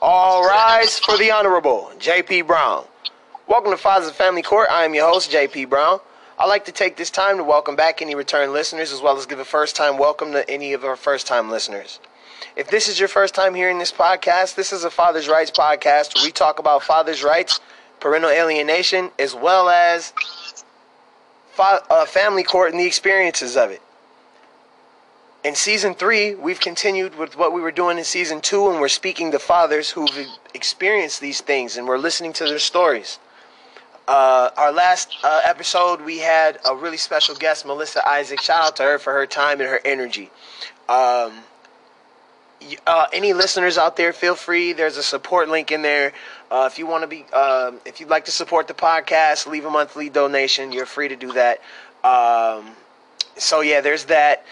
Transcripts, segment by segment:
All rise for the Honorable J.P. Brown. Welcome to Fathers of Family Court. I am your host, J.P. Brown. I'd like to take this time to welcome back any return listeners as well as give a first time welcome to any of our first time listeners. If this is your first time hearing this podcast, this is a Father's Rights podcast where we talk about father's rights, parental alienation, as well as fa- uh, family court and the experiences of it. In season three, we've continued with what we were doing in season two, and we're speaking to fathers who've experienced these things and we're listening to their stories. Uh, our last uh, episode, we had a really special guest, Melissa Isaac. Shout out to her for her time and her energy. Um, uh, any listeners out there, feel free. There's a support link in there. Uh, if you want to be, um if you'd like to support the podcast, leave a monthly donation. You're free to do that. Um, so yeah, there's that.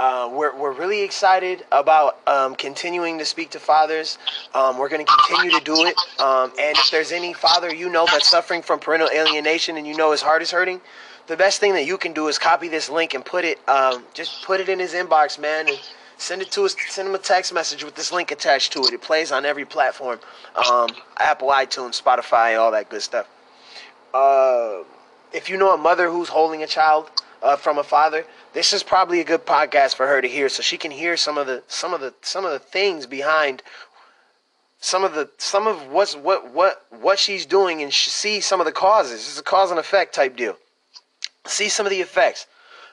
Uh, we're, we're really excited about um, continuing to speak to fathers. Um, we're going to continue to do it. Um, and if there's any father you know that's suffering from parental alienation and you know his heart is hurting, the best thing that you can do is copy this link and put it, um, just put it in his inbox, man, and send it to us. Send him a text message with this link attached to it. It plays on every platform, um, Apple, iTunes, Spotify, all that good stuff. Uh, if you know a mother who's holding a child uh, from a father, this is probably a good podcast for her to hear, so she can hear some of the some of the some of the things behind some of the some of what's what what what she's doing and sh- see some of the causes. It's a cause and effect type deal. See some of the effects.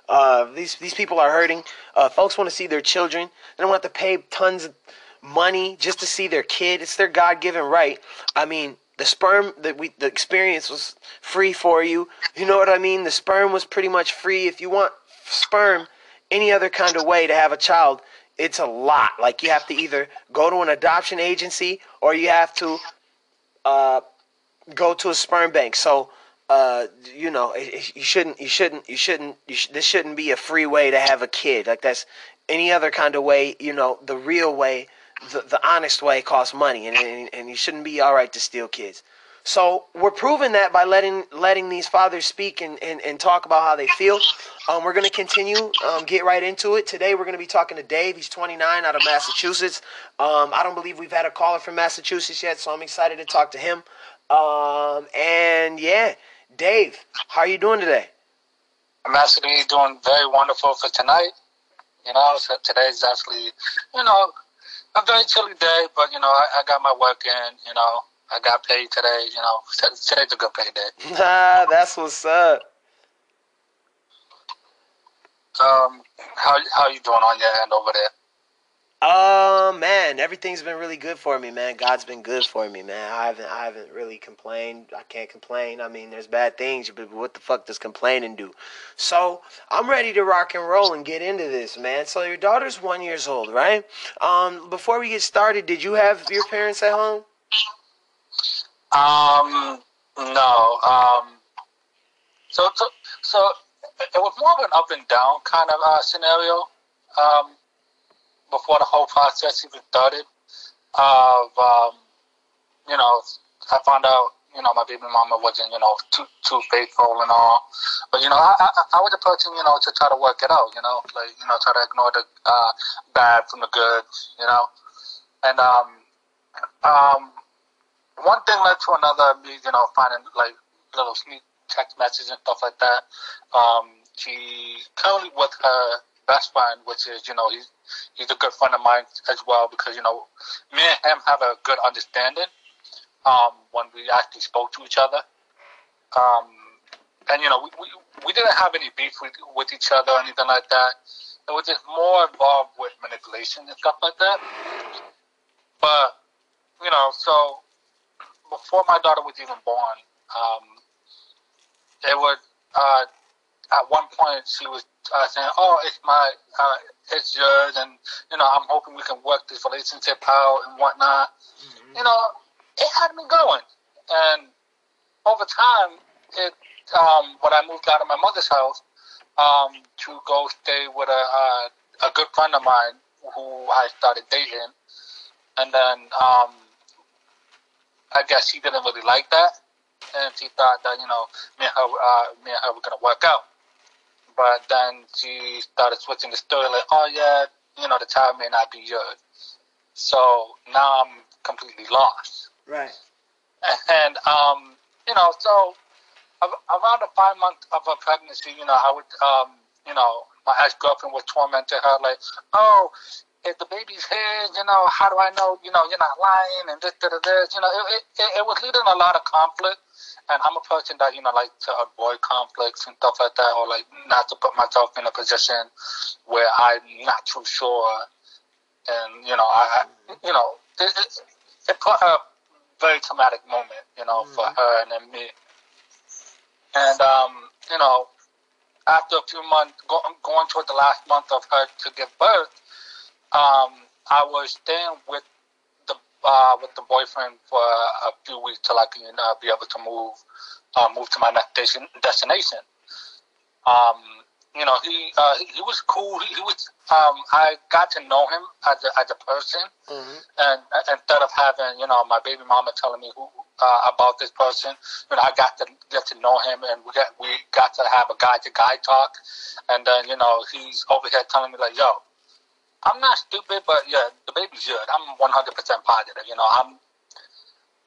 Uh, these these people are hurting. Uh, folks want to see their children. They don't want to pay tons of money just to see their kid. It's their God given right. I mean, the sperm that we the experience was free for you. You know what I mean? The sperm was pretty much free. If you want sperm any other kind of way to have a child, it's a lot. Like you have to either go to an adoption agency or you have to uh, go to a sperm bank. So uh, you know, you shouldn't, you shouldn't, you shouldn't, you sh- this shouldn't be a free way to have a kid. Like that's any other kind of way. You know, the real way, the, the honest way costs money, and, and and you shouldn't be all right to steal kids. So we're proving that by letting letting these fathers speak and, and, and talk about how they feel. Um, we're going to continue, um, get right into it. Today we're going to be talking to Dave. He's 29 out of Massachusetts. Um, I don't believe we've had a caller from Massachusetts yet, so I'm excited to talk to him. Um, and yeah, Dave, how are you doing today? I'm actually doing very wonderful for tonight. You know, so today's actually, you know, a very chilly day, but you know, I, I got my work in. You know, I got paid today. You know, today's a good pay day. Ah, that's what's up. Um, how how you doing on your end over there? Uh, man, everything's been really good for me, man. God's been good for me, man. I haven't, I haven't really complained. I can't complain. I mean, there's bad things, but what the fuck does complaining do? So I'm ready to rock and roll and get into this, man. So your daughter's one years old, right? Um, before we get started, did you have your parents at home? Um, no. Um, so so so it was more of an up and down kind of uh, scenario. Um, before the whole process even started, of um, you know, I found out you know my baby mama wasn't you know too too faithful and all, but you know I I, I was person you know to try to work it out. You know, like you know try to ignore the uh, bad from the good. You know, and um um one thing led to another. Me, you know, finding like little sneak text messages and stuff like that. Um, she currently with her best friend, which is you know he's he's a good friend of mine as well because you know me and him have a good understanding. Um, when we actually spoke to each other. Um, and you know we, we we didn't have any beef with with each other or anything like that. It was just more involved with manipulation and stuff like that. But you know, so before my daughter was even born, um, it was uh, at one point she was uh, saying, "Oh, it's my, uh, it's yours," and you know, I'm hoping we can work this relationship out and whatnot. You know, it had me going, and over time, it um, when I moved out of my mother's house um, to go stay with a uh, a good friend of mine who I started dating, and then um, I guess she didn't really like that, and she thought that you know me and her, uh, me and her were gonna work out. But then she started switching the story, like, oh yeah, you know the child may not be yours. So now I'm completely lost. Right. And um, you know, so around the five month of her pregnancy, you know, I would um, you know, my ex girlfriend would torment her like, oh, if the baby's his, you know, how do I know, you know, you're not lying and this, this, this, you know, it, it, it was leading a lot of conflict. And I'm a person that, you know, like to avoid conflicts and stuff like that, or like not to put myself in a position where I'm not too sure. And, you know, I, you know, it, it, it put a very traumatic moment, you know, mm-hmm. for her and then me. And, um, you know, after a few months, go, going toward the last month of her to give birth, um, I was staying with uh, with the boyfriend for a few weeks till I can uh, be able to move uh, move to my next destination. Um, you know, he uh, he was cool. He, he was. Um, I got to know him as a, as a person, mm-hmm. and instead of having you know my baby mama telling me who uh, about this person, you know, I got to get to know him, and we got we got to have a guy to guy talk, and then you know he's over here telling me like, yo, I'm not stupid, but yeah, the baby's good. I'm 100% positive. You know, I'm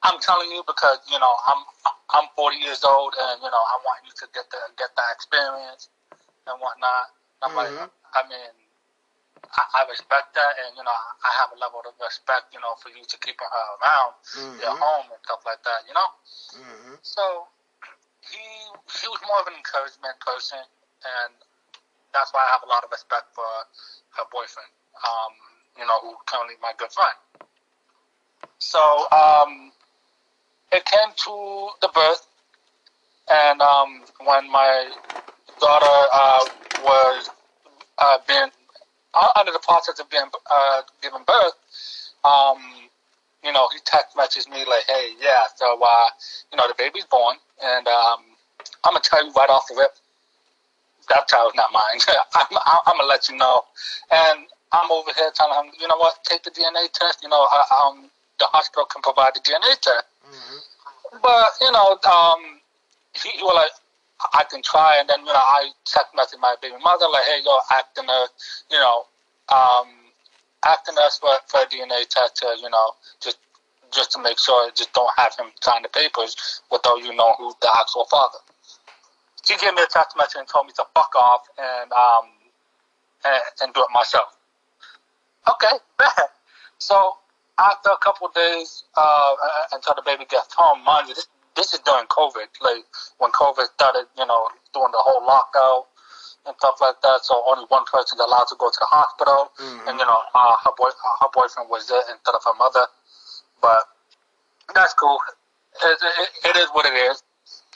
I'm telling you because you know I'm I'm 40 years old, and you know I want you to get the get that experience and whatnot. I'm mm-hmm. like, I mean, I, I, respect that, and you know I have a level of respect, you know, for you to keeping her around mm-hmm. your home and stuff like that. You know, mm-hmm. so he he was more of an encouragement person, and that's why I have a lot of respect for her boyfriend um, you know, who currently my good friend. So um, it came to the birth, and um, when my daughter uh, was uh, being uh, under the process of being uh, giving birth, um, you know, he text messaged me like, "Hey, yeah, so uh, you know, the baby's born, and um, I'm gonna tell you right off the rip, that child's not mine. I'm, I'm, gonna let you know." And I'm over here telling him, you know what, take the DNA test. You know, I, um, the hospital can provide the DNA test. Mm-hmm. But you know, um, he, he was like, I can try, and then you know, I text message my baby mother like, hey, yo, acting us, you know, um, acting us for for a DNA test to, you know, just just to make sure, just don't have him sign the papers without you know who's the actual father. She gave me a text message and told me to fuck off and um and, and do it myself. Okay. So after a couple of days uh, until the baby gets home, mind you, this, this is during COVID, like when COVID started, you know, doing the whole lockout and stuff like that. So only one person is allowed to go to the hospital, mm-hmm. and you know, uh, her boy, her boyfriend was there instead of her mother. But that's cool. It, it, it is what it is.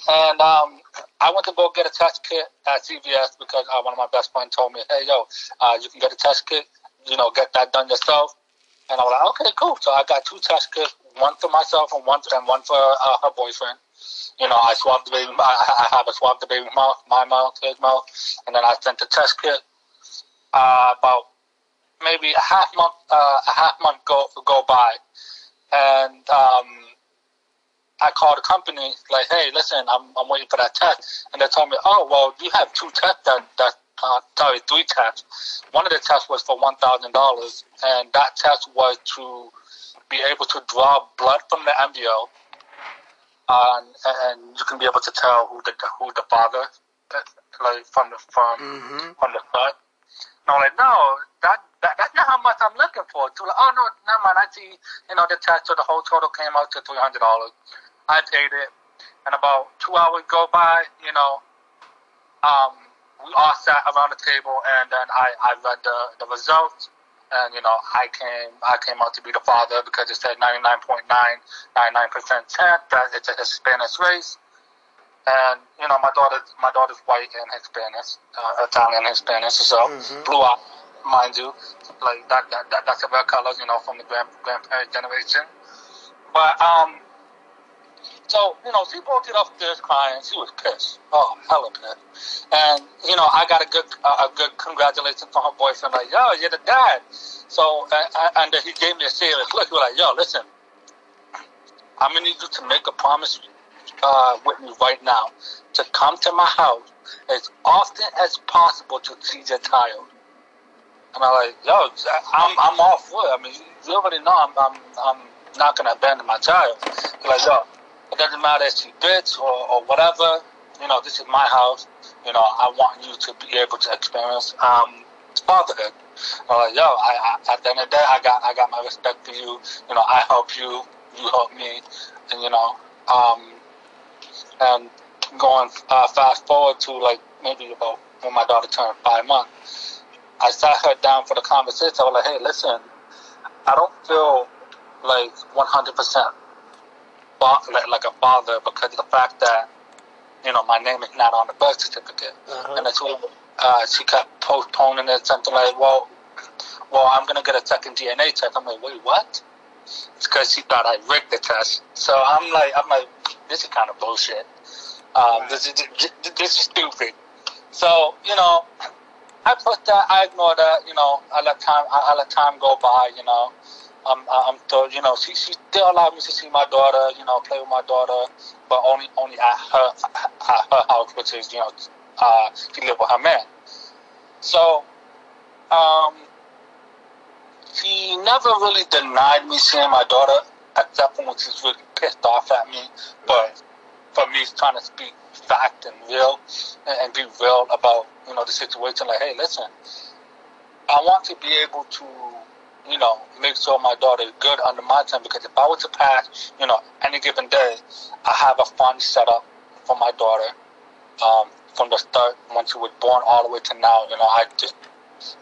And um, I went to go get a test kit at CVS because uh, one of my best friends told me, "Hey, yo, uh, you can get a test kit you know, get that done yourself. And I was like, okay, cool. So I got two test kits, one for myself and one and one for uh, her boyfriend. You know, I swabbed the baby. I, I have a swab the baby mouth, my mouth, his mouth, and then I sent the test kit. Uh, about maybe a half month, uh, a half month go go by, and um, I called the company like, hey, listen, I'm I'm waiting for that test, and they told me, oh, well, you have two tests that that uh, sorry, three tests. One of the tests was for one thousand dollars, and that test was to be able to draw blood from the embryo, uh, and, and you can be able to tell who the who the father, like from the from mm-hmm. from the son. And I'm like, no, that, that that's not how much I'm looking for. So like, oh no, never mind. I see, you know, the test, so the whole total came out to three hundred dollars. I paid it, and about two hours go by, you know, um, we all sat around the table, and then I, I read the, the results, and you know I came I came out to be the father because it said 99.999% chance that it's a Hispanic race, and you know my daughter my daughter's white and Hispanic, uh, Italian Hispanic, so mm-hmm. blue eye, mind you, like that, that, that that's a rare colors, you know, from the grand grandparent generation, but um. So, you know, she broke it upstairs crying. She was pissed. Oh, hella pissed. And, you know, I got a good uh, a good congratulations from her boyfriend, like, yo, you're the dad. So, and, and he gave me a serious look. He was like, yo, listen, I'm going to need you to make a promise uh, with me right now to come to my house as often as possible to see your child. And I'm like, yo, I'm, I'm all for it. I mean, you already know I'm, I'm, I'm not going to abandon my child. He's like, yo, it doesn't matter if she bitch or, or whatever. You know, this is my house. You know, I want you to be able to experience um, fatherhood. I'm like, yo, I, I, at the end of the day, I got, I got my respect for you. You know, I help you, you help me, and you know, um, and going uh, fast forward to like maybe about when my daughter turned five months, I sat her down for the conversation. I was like, hey, listen, I don't feel like 100% like, like a father because of the fact that, you know, my name is not on the birth certificate. Uh-huh. And so uh, she kept postponing it, something like, well, well, I'm going to get a second DNA test. I'm like, wait, what? It's because she thought I rigged the test. So I'm like, I'm like, this is kind of bullshit. Um, right. this, is, this is stupid. So, you know, I put that, I ignored that, you know, I let time, I, I let time go by, you know. I'm, I'm still, you know, she, she still allowed me to see my daughter, you know, play with my daughter, but only, only at her, at her house, which is, you know, uh, she lived with her man. So, um, she never really denied me seeing my daughter, except when she's really pissed off at me. But for me, it's trying to speak fact and real, and be real about, you know, the situation. Like, hey, listen, I want to be able to you know, make sure my daughter is good under my time because if I were to pass, you know, any given day, I have a fund set up for my daughter um, from the start when she was born all the way to now. You know, I just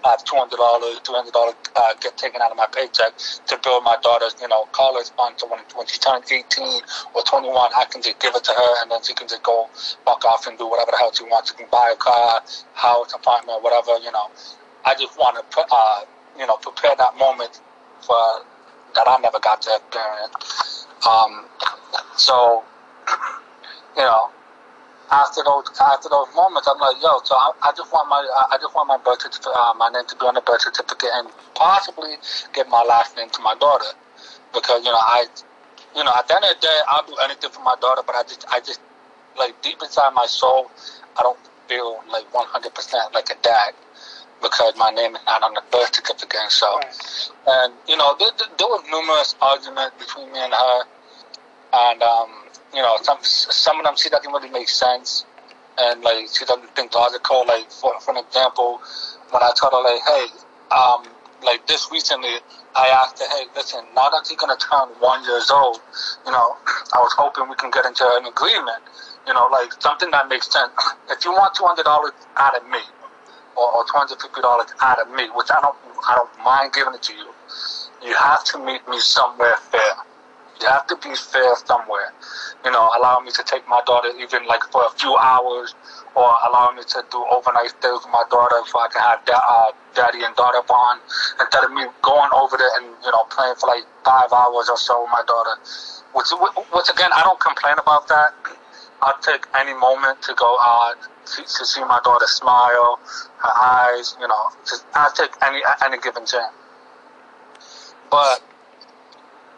I have two hundred dollars, two hundred dollars uh, get taken out of my paycheck to build my daughter's, you know, college fund. So when when she turns eighteen or twenty one, I can just give it to her, and then she can just go fuck off and do whatever the hell she wants. She can buy a car, house, apartment, whatever. You know, I just want to put. Uh, you know, prepare that moment for that I never got to experience. Um, so, you know, after those after those moments, I'm like, yo, so I, I just want my I just want my birth certificate, uh, my name to be on the birth certificate, and possibly give my last name to my daughter, because you know I, you know, at the end of the day, I'll do anything for my daughter, but I just I just like deep inside my soul, I don't feel like 100% like a dad because my name is not on the birth certificate. So, right. and you know, there, there was numerous arguments between me and her, and um, you know, some some of them she doesn't really make sense, and like she doesn't think logical. Like for for an example, when I told her like, hey, um, like this recently, I asked her, hey, listen, now that you're gonna turn one years old, you know, I was hoping we can get into an agreement. You know, like something that makes sense. If you want two hundred dollars out of me, or, or two hundred fifty dollars out of me, which I don't I don't mind giving it to you. You have to meet me somewhere fair. You have to be fair somewhere. You know, allow me to take my daughter even like for a few hours, or allow me to do overnight stays with my daughter so I can have da- uh, daddy and daughter bond instead of me going over there and you know playing for like five hours or so with my daughter. Which, which again, I don't complain about that. I'll take any moment to go out to, to see my daughter smile, her eyes, you know, just I take any any given chance. But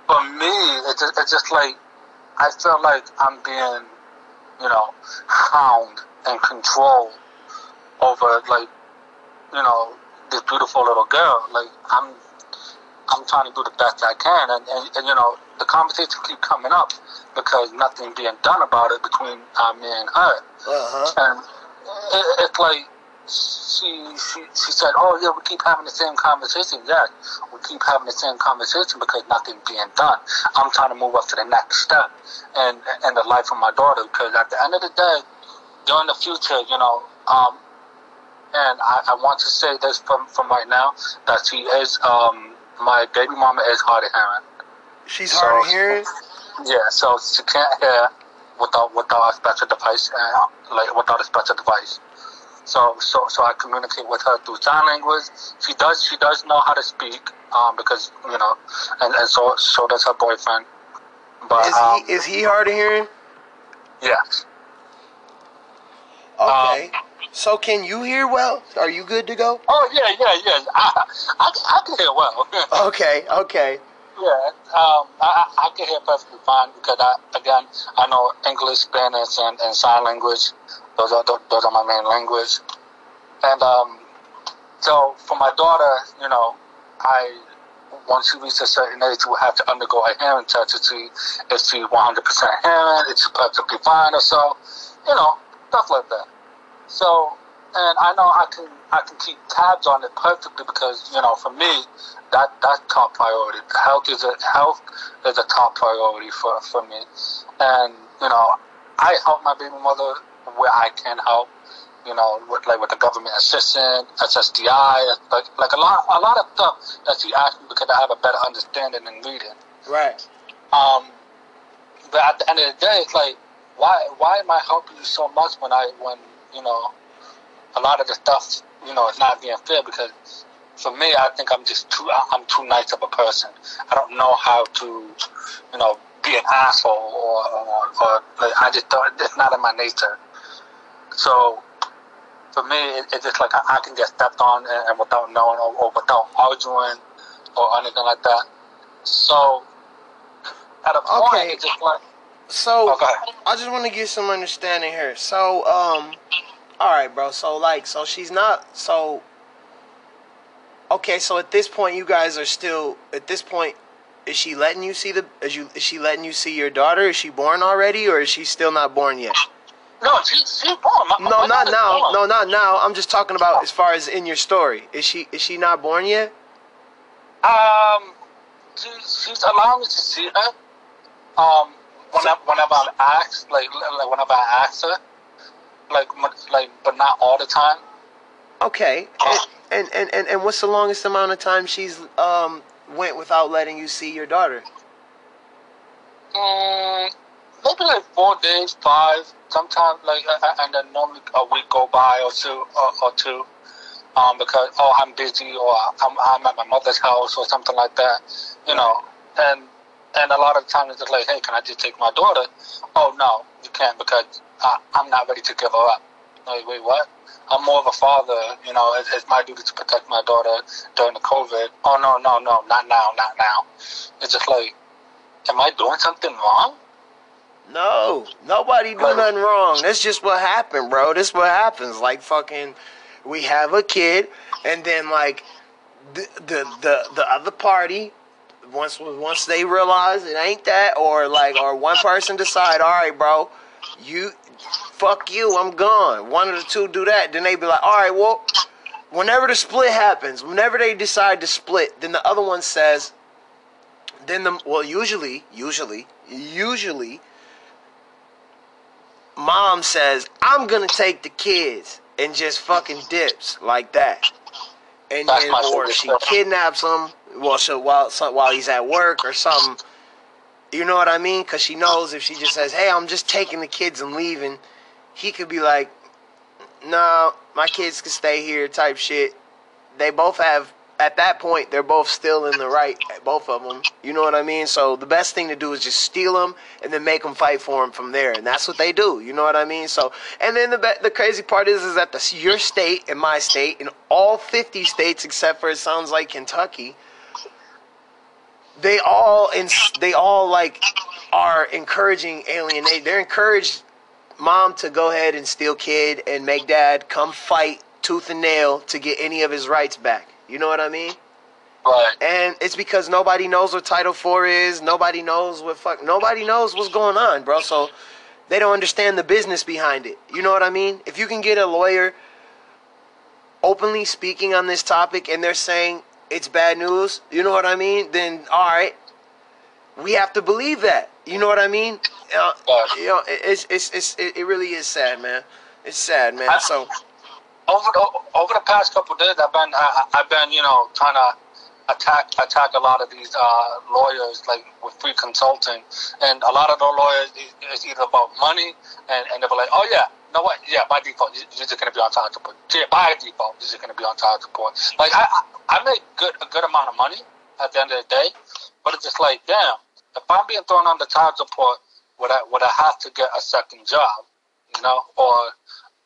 for me, it's just, it's just like I feel like I'm being, you know, hound and controlled over like, you know, this beautiful little girl. Like I'm, I'm trying to do the best I can, and, and, and you know, the conversation keep coming up because nothing being done about it between uh, me and her. Uh-huh. And it, it's like she, she she said, "Oh yeah, we keep having the same conversation. Yeah, we keep having the same conversation because nothing's being done. I'm trying to move up to the next step and and the life of my daughter. Because at the end of the day, during the future, you know, um, and I, I want to say this from from right now that she is um my baby mama is hard of hearing. She's so, hard of hearing. Yeah, so she can't hear without without a special device, uh, like without a special device. So so so I communicate with her through sign language. She does she does know how to speak um, because you know, and, and so so does her boyfriend. But is um, he is he hard of hearing? Yes. Okay. Um, so can you hear well? Are you good to go? Oh yeah, yeah, yeah. I I, I can hear well. okay, okay. Yeah, um, I, I can hear perfectly fine because I again I know English, Spanish, and, and sign language. Those are those are my main language. And um, so for my daughter, you know, I once she reaches a certain age, she will have to undergo a hearing test to see if she's 100% hearing, if she's perfectly fine or so, you know, stuff like that. So, and I know I can I can keep tabs on it perfectly because you know for me that that's top priority. Health is a health is a top priority for for me, and you know I help my baby mother where I can help. You know, with, like with the government assistance, SSDI, like like a lot a lot of stuff that she asked me because I have a better understanding in reading. Right. Um, but at the end of the day, it's like why why am I helping you so much when I when you know a lot of the stuff you know is not being fair because for me I think I'm just too I'm too nice of a person. I don't know how to you know be an asshole or or, or I just don't. It's not in my nature. So for me, it, it's just like I, I, can get stepped on and, and without knowing or, or without arguing or anything like that. So at a point, okay. it's just like so okay. I just want to get some understanding here. So, um, all right, bro. So, like, so she's not. So, okay. So at this point, you guys are still. At this point, is she letting you see the? Is you? Is she letting you see your daughter? Is she born already, or is she still not born yet? No, she, she's born. My, no, my not now. Born. No, not now. I'm just talking about as far as in your story. Is she? Is she not born yet? Um, she, she's allowing me to see her. Um, whenever, whenever I'm asked, like, like whenever I ask her, like, like, but not all the time. Okay, and, and, and, and what's the longest amount of time she's um went without letting you see your daughter? Um, maybe like four days, five. Sometimes like, and then normally a week go by or two or, or two. Um, because oh I'm busy or I'm I'm at my mother's house or something like that, you know, and and a lot of times it's like, hey, can I just take my daughter? Oh, no, you can't because I, I'm not ready to give her up. Like, wait, what? I'm more of a father, you know, it's, it's my duty to protect my daughter during the COVID. Oh, no, no, no, not now, not now. It's just like, am I doing something wrong? No, nobody do like, nothing wrong. That's just what happened, bro. This what happens. Like fucking, we have a kid, and then like the the the, the other party once once they realize it ain't that, or like, or one person decide, all right, bro, you fuck you, I'm gone. One of the two do that, then they be like, all right, well, whenever the split happens, whenever they decide to split, then the other one says, then the well, usually, usually, usually, mom says, I'm gonna take the kids and just fucking dips like that. And then, or she kidnaps them well, so while so while he's at work or something, you know what I mean? Because she knows if she just says, "Hey, I'm just taking the kids and leaving," he could be like, "No, my kids can stay here," type shit. They both have at that point they're both still in the right, both of them. You know what I mean? So the best thing to do is just steal them and then make them fight for them from there, and that's what they do. You know what I mean? So and then the the crazy part is is that the your state and my state and all 50 states except for it sounds like Kentucky they all in they all like are encouraging alienate. They're encouraged mom to go ahead and steal kid and make dad come fight tooth and nail to get any of his rights back. You know what I mean? Right. And it's because nobody knows what Title Four is. Nobody knows what fuck. Nobody knows what's going on, bro. So they don't understand the business behind it. You know what I mean? If you can get a lawyer openly speaking on this topic and they're saying it's bad news, you know what I mean? Then all right, we have to believe that. You know what I mean? Uh, you know, it's, it's it's it really is sad, man. It's sad, man. I, so over the, over the past couple days, I've been I, have been you know trying to attack attack a lot of these uh, lawyers like with free consulting, and a lot of the lawyers is either about money, and and they're like, oh yeah, know what? Yeah, by default, you're going to be on child support. Yeah, by default, you're going to be on child support. Like, I, I, I make good a good amount of money at the end of the day, but it's just like, damn, if I'm being thrown on the child support would I would I have to get a second job, you know, or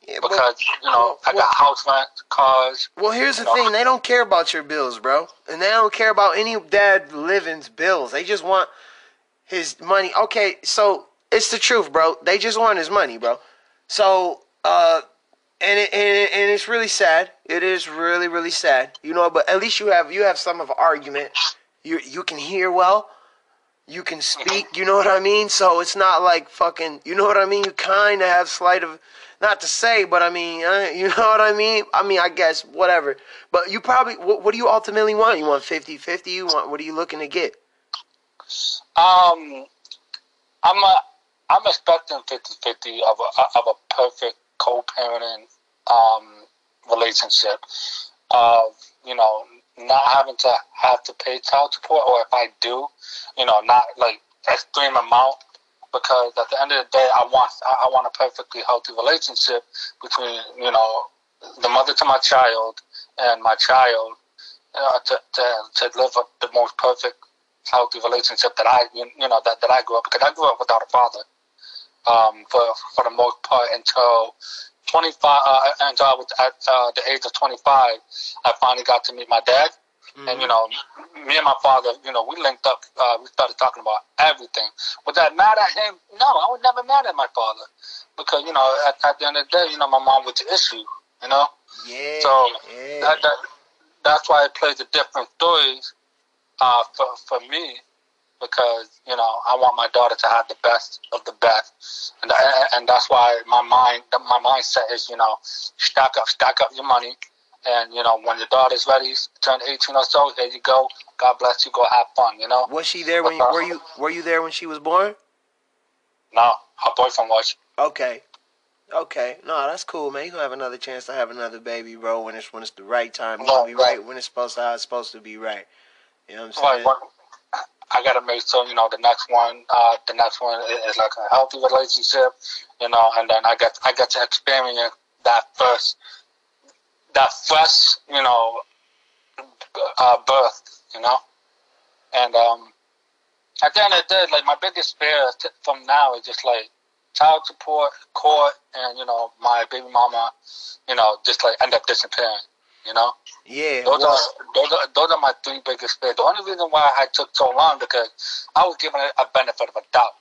Yeah, because you know well, I got house rent, cars. Well, here's the No. thing: they don't care about your bills, bro, and they don't care about any dad living's bills. They just want his money. Okay, so it's the truth, bro. They just want his money, bro. So, uh, and it, and, it, and it's really sad. It is really really sad, you know. But at least you have you have some of argument. You you can hear well. You can speak. You know what I mean. So it's not like fucking. You know what I mean. You kind of have slight of not to say, but I mean, uh, you know what I mean? I mean, I guess, whatever. But you probably, what, what do you ultimately want? You want 50 50? You want, what are you looking to get? Um, I'm a, I'm expecting 50-50 of a of a perfect co-parenting um, relationship of you know not having to have to pay child support, or if I do, you know, not like extreme amount. Because at the end of the day, I want I want a perfectly healthy relationship between you know the mother to my child and my child uh, to, to to live a, the most perfect healthy relationship that I you know that, that I grew up because I grew up without a father um, for for the most part until 25 uh, until I was at uh, the age of 25 I finally got to meet my dad. And you know me and my father you know we linked up uh, we started talking about everything. Was I mad at him? No I was never mad at my father. Because you know at, at the end of the day you know my mom was the issue you know? Yeah. so yeah. that, that, that's why it plays a different story uh, for, for me because you know I want my daughter to have the best of the best, and and that's why my mind my mindset is you know stack up stack up your money, and you know when your daughter's ready, turn eighteen or so, there you go. God bless you. Go have fun. You know. was she there when you, were you, were you there when she was born? No, her boyfriend was. Okay. Okay. No, that's cool, man. You gonna have another chance to have another baby, bro, when it's, when it's the right time. You Right, gonna be right right. when it's supposed to, how it's supposed to be right. You know what I'm Right, saying? I gotta make sure you know the next one, uh, the next one is, like a healthy relationship, you know, and then I get I get to experience that first, that fresh, you know, uh, birth, you know, and um, at the end of the day, like my biggest fear t- from now is just like child support, court, and you know my baby mama, you know, just like end up disappearing, you know. Yeah. Those well, are those are those are my three biggest fears. The only reason why I took so long because I was given a, a benefit of a doubt.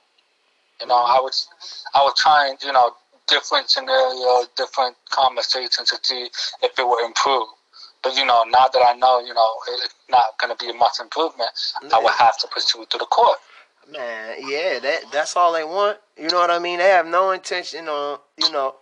You know, I was I was trying, you know, different scenarios, different conversations to see if it would improve. But you know, now that I know, you know, it's not going to be much improvement, I would have to pursue it to the court. Man, yeah, that that's all they want. You know what I mean? They have no intention on, you know.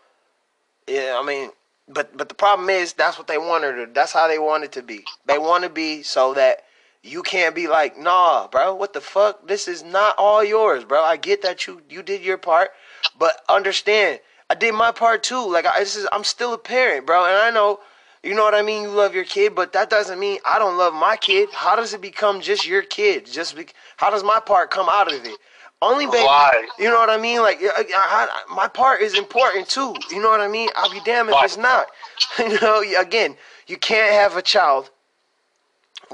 Yeah, I mean, but but the problem is that's what they wanted. To, that's how they want it to be. They want to be so that you can't be like, nah, bro. What the fuck? This is not all yours, bro. I get that you you did your part, but understand, I did my part too. Like I, this is, I'm still a parent, bro, and I know. You know what I mean? You love your kid, but that doesn't mean I don't love my kid. How does it become just your kid? Just be, how does my part come out of it? Only baby. Right. You know what I mean? Like I, I, my part is important too. You know what I mean? I'll be damned if it's not. you know, again, you can't have a child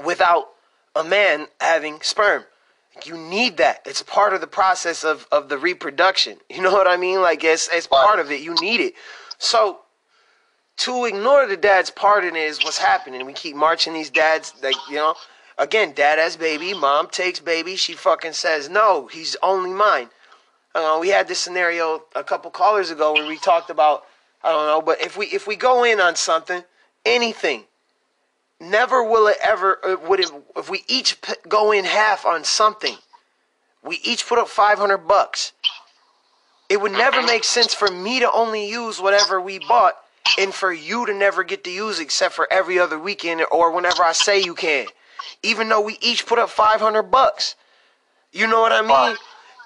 without a man having sperm. You need that. It's part of the process of, of the reproduction. You know what I mean? Like it's it's part of it. You need it. So to ignore the dad's part in it is what's happening. We keep marching these dads like, you know, again, dad has baby, mom takes baby, she fucking says, No, he's only mine. We had this scenario a couple callers ago where we talked about I don't know, but if we if we go in on something, anything, never will it ever uh, would it if we each go in half on something, we each put up five hundred bucks. It would never make sense for me to only use whatever we bought, and for you to never get to use except for every other weekend or whenever I say you can, even though we each put up five hundred bucks. You know what I mean?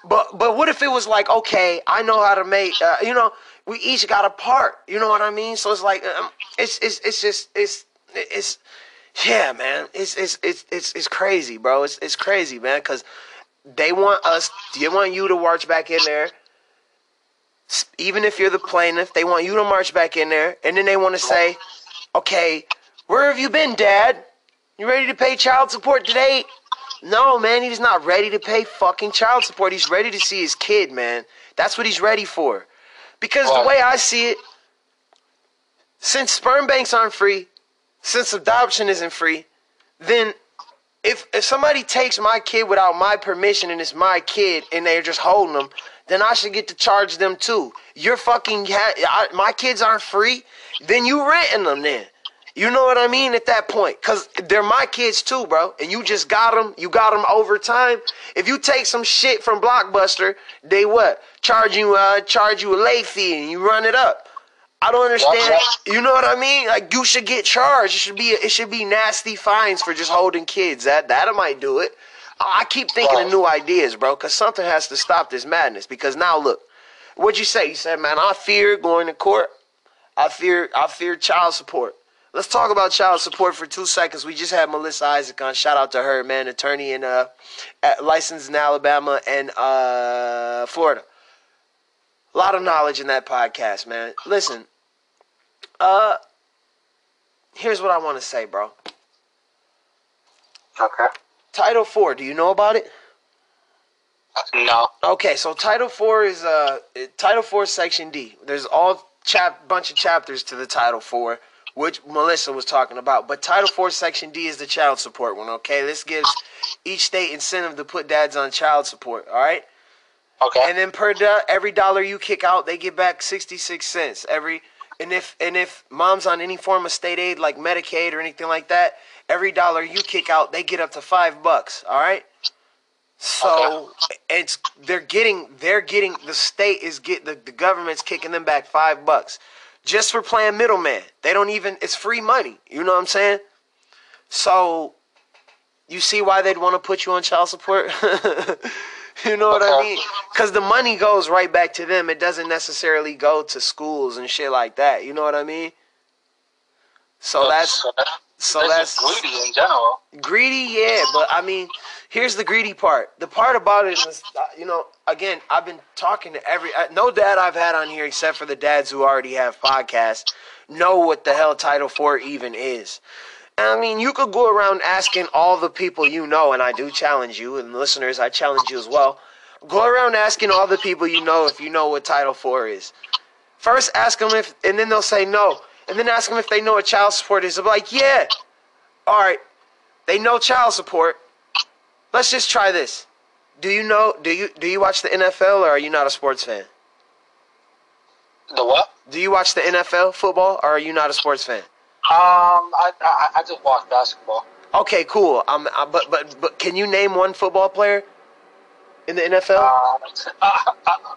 But but what if it was like, okay, I know how to make, uh, you know, we each got a part. You know what I mean? So it's like, um, it's it's it's just it's it's yeah, man. It's it's it's it's it's crazy, bro. It's it's crazy, man, because they want us, they want you to march back in there. Even if you're the plaintiff, they want you to march back in there, and then they want to say, okay, where have you been, Dad? You ready to pay child support today? No, man, he's not ready to pay fucking child support. He's ready to see his kid, man. That's what he's ready for. Because the way I see it, since sperm banks aren't free, since adoption isn't free, then if if somebody takes my kid without my permission and it's my kid and they're just holding them, then I should get to charge them too. You're fucking ha- I, my kids aren't free, then you renting them then. You know what I mean at that point? Cause they're my kids too, bro. And you just got them. You got them over time. If you take some shit from Blockbuster, they what? Charge you, uh, charge you a late fee and you run it up. I don't understand. You know what I mean? Like you should get charged. It should be it should be nasty fines for just holding kids. That that might do it. I keep thinking of new ideas, bro, because something has to stop this madness. Because now look, what'd you say? You said, man, I fear going to court. I fear I fear child support. Let's talk about child support for two seconds. We just had Melissa Isaac on. Shout out to her, man, attorney in uh, licensed in Alabama and uh, Florida. A lot of knowledge in that podcast, man. Listen, uh, here's what I want to say, bro. Okay. Title Four. Do you know about it? No. Okay, so Title Four is uh Title Four Section D. There's all chap bunch of chapters to the Title Four which Melissa was talking about. But Title IV Section D is the child support one, okay? This gives each state incentive to put dads on child support, all right? Okay. And then per do- every dollar you kick out, they get back 66 cents every and if and if mom's on any form of state aid like Medicaid or anything like that, every dollar you kick out, they get up to 5 bucks, all right? So okay. it's they're getting they're getting the state is get the, the government's kicking them back 5 bucks just for playing middleman. They don't even, it's free money. You know what I'm saying? So, you see why they'd want to put you on child support? you know what I mean? Because the money goes right back to them. It doesn't necessarily go to schools and shit like that. You know what I mean? So that's so that's greedy in general. Greedy, yeah, but I mean, here's the greedy part. The part about it is, uh, you know, again, I've been talking to every uh, no dad I've had on here except for the dads who already have podcasts know what the hell Title Four even is. I mean, you could go around asking all the people you know, and I do challenge you, and listeners, I challenge you as well. Go around asking all the people you know if you know what Title Four is. First, ask them if, and then they'll say no, and then ask them if they know what child support is. I'm like, yeah, all right, they know child support. Let's just try this. Do you know? Do you do you watch the NFL or are you not a sports fan? The what? Do you watch the NFL football or are you not a sports fan? Um, I I, I just watch basketball. Okay, cool. Um, uh, but but but can you name one football player in the NFL? Uh,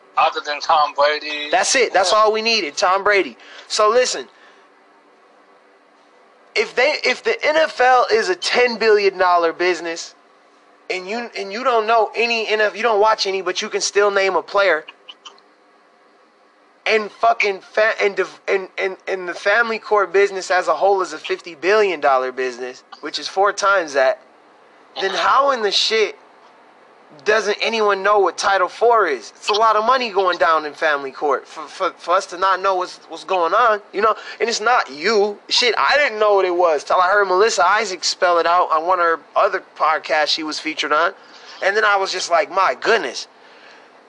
other than Tom Brady. That's it. That's all we needed. Tom Brady. So listen. If they if the NFL is a ten billion dollar business, and you and you don't know any NFL, you don't watch any, but you can still name a player. And fucking fa- and, and and and the family court business as a whole is a fifty billion dollar business, which is four times that. Then how in the shit doesn't anyone know what Title IV is? It's a lot of money going down in family court for, for, for us to not know what's what's going on, you know. And it's not you. Shit, I didn't know what it was till I heard Melissa Isaac spell it out on one of her other podcasts she was featured on, and then I was just like, my goodness,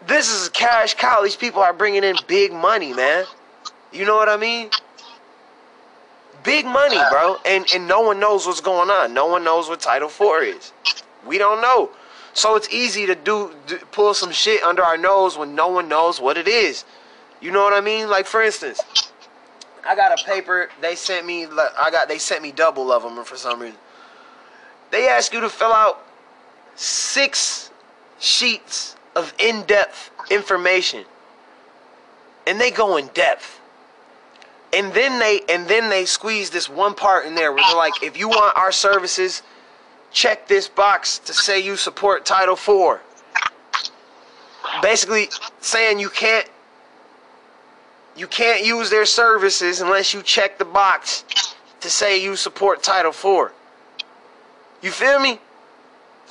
this is a cash cow. These people are bringing in big money, man. You know what I mean? Big money, bro, and and no one knows what's going on. No one knows what Title IV is. We don't know. So it's easy to do, do, pull some shit under our nose when no one knows what it is. You know what I mean? Like for instance, I got a paper they sent me. I got they sent me double of them for some reason. They ask you to fill out six sheets of in-depth information, and they go in depth. And then they and then they squeeze this one part in there where they're like, if you want our services check this box to say you support Title IV. Basically saying you can't you can't use their services unless you check the box to say you support Title IV. You feel me?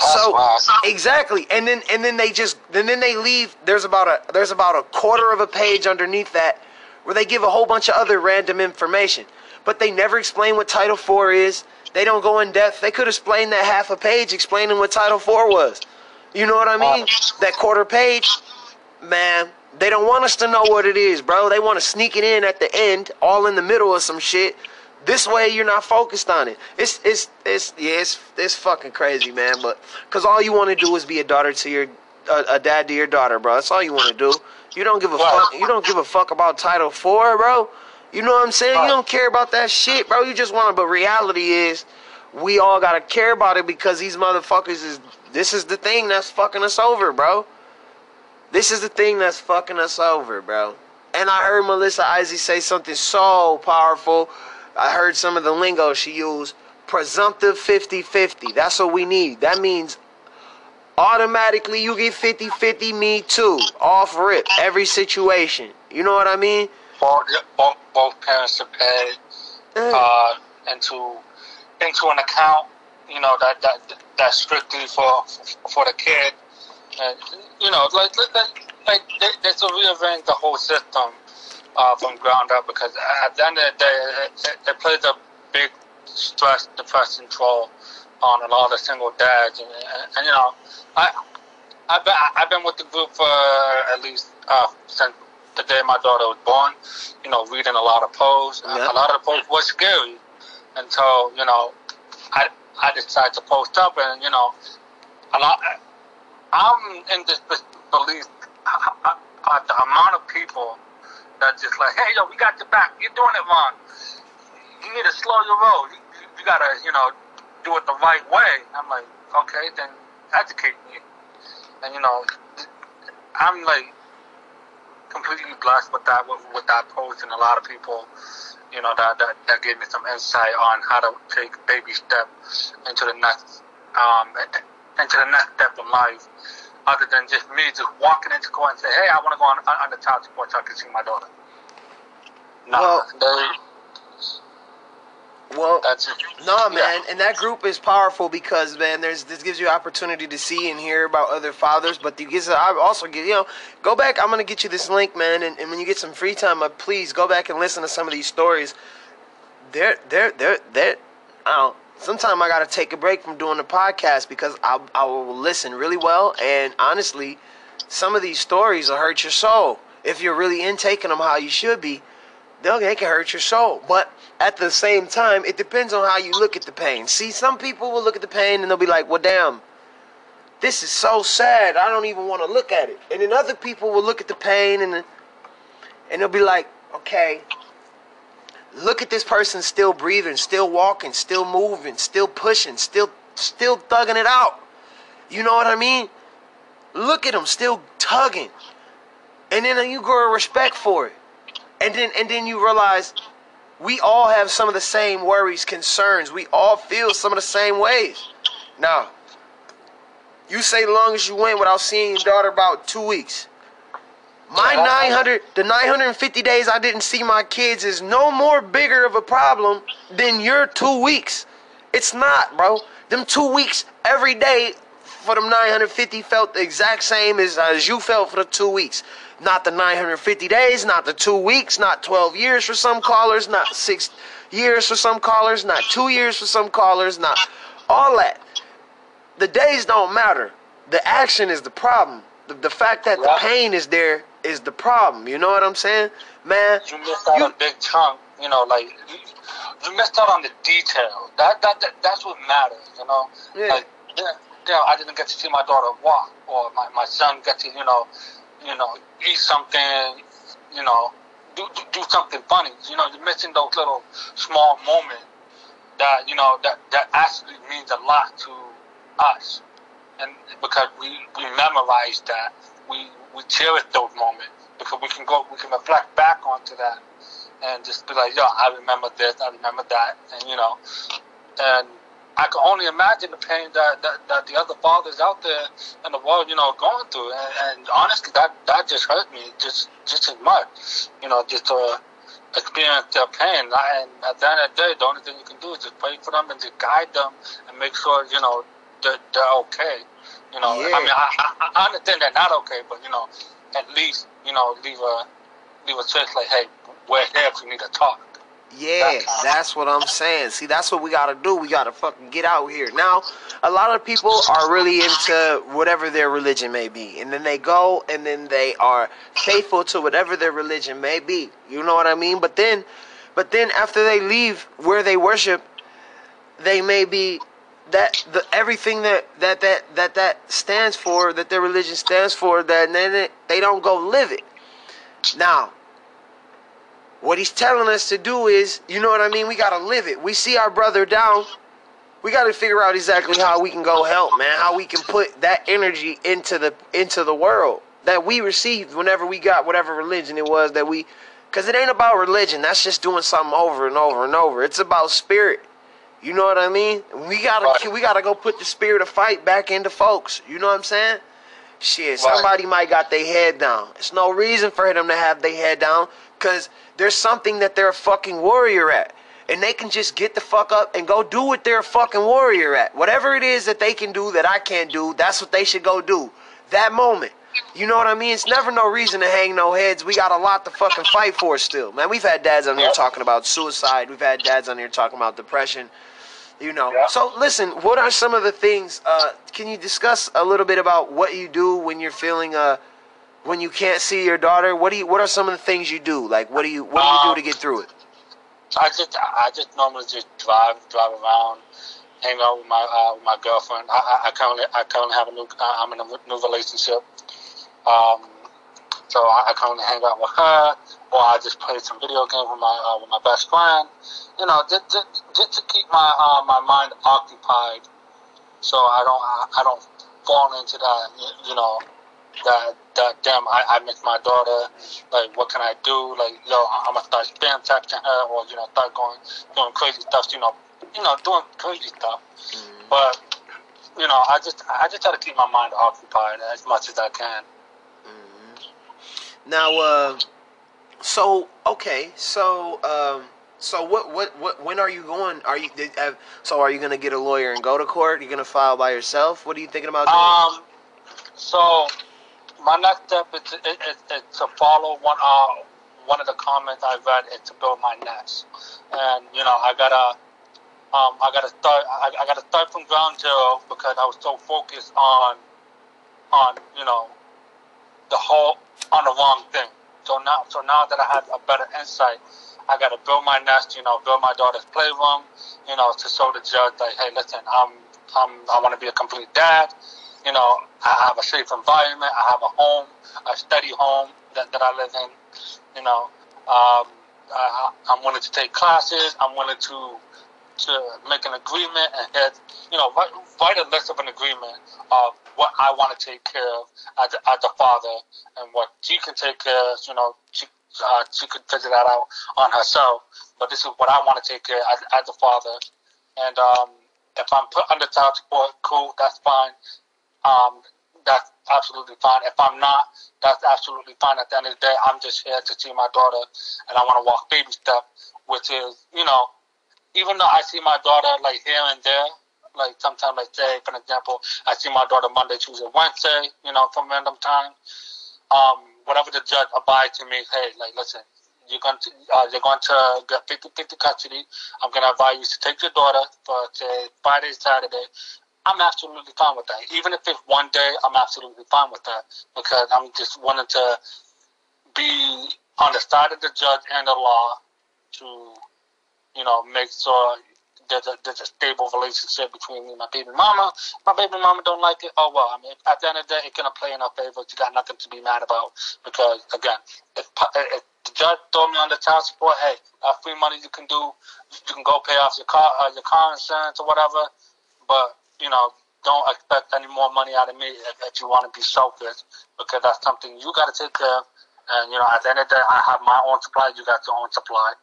so exactly, and then and then they just and then they leave. There's about a there's about a quarter of a page underneath that where they give a whole bunch of other random information, but they never explain what Title IV is. They don't go in depth. They could explain that half a page explaining what Title IV was. You know what I mean? That quarter page, man. They don't want us to know what it is, bro. They want to sneak it in at the end, all in the middle of some shit. This way, you're not focused on it. It's it's it's yeah, it's it's fucking crazy, man. But cause all you want to do is be a daughter to your a, a dad to your daughter, bro. That's all you want to do. You don't give a fuck. You don't give a fuck about Title IV, bro. You know what I'm saying? You don't care about that shit, bro. You just want to. But reality is, we all gotta care about it because these motherfuckers is. This is the thing that's fucking us over, bro. This is the thing that's fucking us over, bro. And I heard Melissa Isaac say something so powerful. I heard some of the lingo she used. Presumptive 50 50. That's what we need. That means automatically you get 50 50, me too. Off rip. Every situation. You know what I mean? Both parents are paid uh, into, into an account, you know, that, that that's strictly for, for the kid. And, you know, like, like, like they, they to reinvent the whole system uh, from ground up because at the end of the day, it, it plays a big stress, depressing toll on a lot of single dads. And, and, and you know, I, I've been, I've been with the group for at least uh, since the day my daughter was born. You know, reading a lot of posts. Yeah. A lot of the posts were scary until you know, I I decided to post up, and you know, a lot. I'm in this belief. Uh, the amount of people that just like, hey, yo, we got your back. You're doing it wrong. You need to slow your roll. You, you, you gotta, you know, do it the right way. I'm like, okay, then educate me. And you know, I'm like completely blessed with that with, with that post, and a lot of people, you know, that, that that gave me some insight on how to take baby steps into the next um into the next step in life other than just me just walking into court and say, hey, I want to go on, on the child support so I can see my daughter. No, well, they, well, that's it. No, man, yeah. and that group is powerful because man, there's this gives you opportunity to see and hear about other fathers, but you get I also get you know go back. I'm gonna get you this link, man, and, and when you get some free time, uh, please go back and listen to some of these stories. They're they're they're they're I don't sometimes I got to take a break from doing the podcast because I, I will listen really well. And honestly, some of these stories will hurt your soul. If you're really intaking them how you should be, they can hurt your soul. But at the same time, it depends on how you look at the pain. See, some people will look at the pain and they'll be like, well, damn, this is so sad. I don't even want to look at it. And then other people will look at the pain and, and they'll be like, okay, Look at this person still breathing, still walking, still moving, still pushing, still still thugging it out. You know what I mean? Look at them still tugging. And then you grow a respect for it. And then and then you realize we all have some of the same worries, concerns. We all feel some of the same ways. Now, you say long as you went without seeing your daughter about two weeks. My 900, the 950 days I didn't see my kids is no more bigger of a problem than your two weeks. It's not, bro. Them two weeks every day for them 950 felt the exact same as, as you felt for the two weeks. Not the 950 days, not the two weeks, not 12 years for some callers, not six years for some callers, not two years for some callers, not all that. The days don't matter. The action is the problem. The, the fact that the pain is there is the problem. You know what I'm saying, man? You missed out a big chunk. You know, like you, you, missed out on the detail. That, that that that's what matters. You know, yeah. like yeah, know, I didn't get to see my daughter walk, or my, my son get to you know, you know, eat something. You know, do, do do something funny. You know, you're missing those little small moments that you know that that actually means a lot to us, and because we we memorize that, we we cherish those moments because we can go, we can reflect back onto that and just be like, yo, I remember this, I remember that, and you know, and I can only imagine the pain that, that, that the other fathers out there in the world, you know, going through, and, and honestly, that that just hurt me just just as much, you know, just to experience their pain. And at the end of the day, the only thing you can do is just pray for them and just guide them and make sure, you know, that they're okay. You know, yeah. I mean, I, I, I understand they're not okay, but you know, at least you know, leave a leave a trace like, hey, we're here if you need to talk. Yeah, that's what I'm saying. See, that's what we gotta do. We gotta fucking get out here. Now, a lot of people are really into whatever their religion may be. And then they go and then they are faithful to whatever their religion may be. You know what I mean? But then but then after they leave where they worship, they may be that the everything that that that that that stands for, that their religion stands for, that then they don't go live it. Now, what he's telling us to do is, you know what I mean? We got to live it. We see our brother down. We got to figure out exactly how we can go help, man. How we can put that energy into the into the world that we received whenever we got whatever religion it was that we cuz it ain't about religion. That's just doing something over and over and over. It's about spirit. You know what I mean? We got to we got to go put the spirit of fight back into folks. You know what I'm saying? Shit, somebody might got their head down. It's no reason for them to have their head down cuz there's something that they're a fucking warrior at. And they can just get the fuck up and go do what they're a fucking warrior at. Whatever it is that they can do that I can't do, that's what they should go do. That moment. You know what I mean? It's never no reason to hang no heads. We got a lot to fucking fight for still. Man, we've had dads on here talking about suicide. We've had dads on here talking about depression. You know. So listen, what are some of the things uh, can you discuss a little bit about what you do when you're feeling uh when you can't see your daughter, what do you? What are some of the things you do? Like, what do you? What do you um, do to get through it? I just, I just normally just drive, drive around, hang out with my, uh, with my girlfriend. I, I, I currently, I currently have a new, uh, I'm in a new relationship. Um, so I, I currently hang out with her, or I just play some video games with my, uh, with my best friend. You know, just, just, just to keep my, uh, my mind occupied, so I don't, I, I don't fall into that, you know, that damn I, I miss my daughter like what can I do like yo I'm gonna start spam texting her or you know start going doing crazy stuff you know you know doing crazy stuff mm-hmm. but you know I just I just try to keep my mind occupied as much as I can mm-hmm. now uh so okay so um so what, what, what, when are you going? Are you, have, so are you going to get a lawyer and go to court? You're you going to file by yourself? What are you thinking about doing? Um, so my next step is, is, is, to follow one uh, one of the comments I read is to build my nest, and you know I gotta um, I gotta start I, I gotta start from ground zero because I was so focused on on you know the whole on the wrong thing. So now so now that I have a better insight, I gotta build my nest. You know, build my daughter's playroom. You know, to show the judge like, hey, listen, I'm I'm I want to be a complete dad you know, I have a safe environment. I have a home, a steady home that, that I live in. You know, um, I, I'm willing to take classes. I'm willing to to make an agreement and get, you know, write, write a list of an agreement of what I want to take care of as, as a father and what she can take care of. You know, she uh, she could figure that out on herself. But this is what I want to take care of as, as a father. And um, if I'm put under child support, cool, that's fine um, that's absolutely fine. If I'm not, that's absolutely fine. At the end of the day, I'm just here to see my daughter, and I want to walk baby step, which is, you know, even though I see my daughter like here and there, like sometimes, like say, for example, I see my daughter Monday, Tuesday, Wednesday, you know, from random time. Um, whatever the judge abides to me, hey, like, listen, you're going to uh, you're going to get 50 50 custody. I'm going to advise you to take your daughter for say Friday, Saturday, I'm absolutely fine with that. Even if it's one day, I'm absolutely fine with that because I'm just wanting to be on the side of the judge and the law to, you know, make sure there's a, there's a stable relationship between me and my baby mama. My baby mama don't like it. Oh well, I mean, at the end of the day, it gonna play in our favor. You got nothing to be mad about because again, if, if the judge told me on the child support, hey, that free money you can do, you can go pay off your car, uh, your car insurance or whatever, but you know, don't expect any more money out of me if, if you want to be selfish because that's something you got to take care of. And, you know, at the end of the day, I have my own supply, you got your own supply.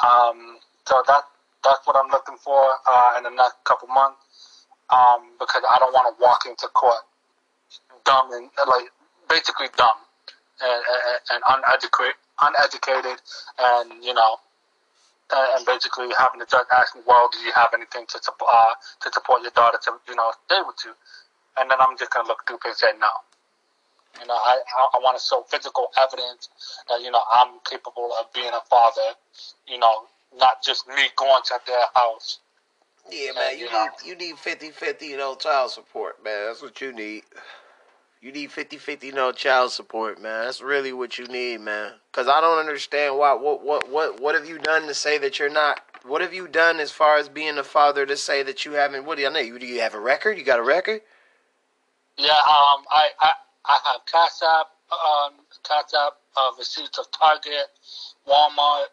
Um, so that that's what I'm looking for uh, in the next couple months um, because I don't want to walk into court dumb and, like, basically dumb and, and, and uneducated, uneducated and, you know, and basically having the judge ask me, well, do you have anything to support uh, to support your daughter to you know stay with you? And then I'm just gonna look stupid and say no. You know, I I, I want to show physical evidence that you know I'm capable of being a father. You know, not just me going to their house. Yeah, man, you need you need 50-50, you know, child support, man. That's what you need. You need 50-50, you know, child support, man. That's really what you need, man. Cause I don't understand why. What what what what have you done to say that you're not? What have you done as far as being a father to say that you haven't? What do you know? You do you have a record? You got a record? Yeah, um, I I, I have Cash App, um, Cash App uh, receipts of Target, Walmart,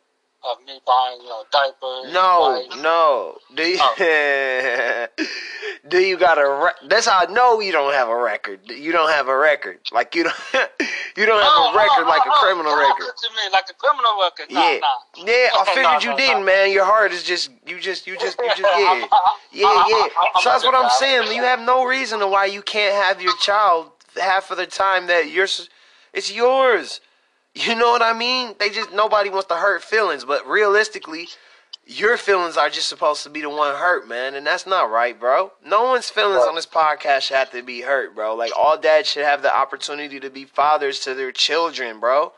of me buying, you know, diapers. No, no. Do you? Oh. do you got a? Re- That's how I know you don't have a record. You don't have a record. Like you don't. you don't have oh, oh a record oh, like oh, a criminal oh, record. To me, like a criminal record. Nah, yeah, nah. yeah. I figured you didn't, man. Your heart is just you. Just you. Just you. Just yeah, yeah, yeah. So that's what I'm I'm- saying. You have no reason to why you can't have your child half of the time that you're. It's yours. You know what I mean? They just nobody wants to hurt feelings, but realistically, your feelings are just supposed to be the one hurt, man, and that's not right, bro. No one's feelings on this podcast should have to be hurt, bro. Like all dads should have the opportunity to be fathers to their children, bro.